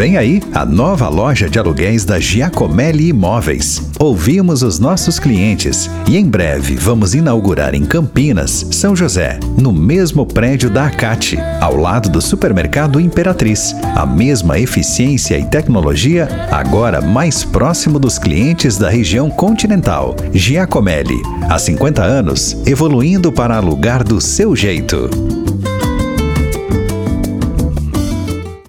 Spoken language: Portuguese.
Vem aí a nova loja de aluguéis da Giacomelli Imóveis. Ouvimos os nossos clientes e em breve vamos inaugurar em Campinas, São José, no mesmo prédio da Acate, ao lado do supermercado Imperatriz. A mesma eficiência e tecnologia, agora mais próximo dos clientes da região continental. Giacomelli, há 50 anos, evoluindo para alugar do seu jeito.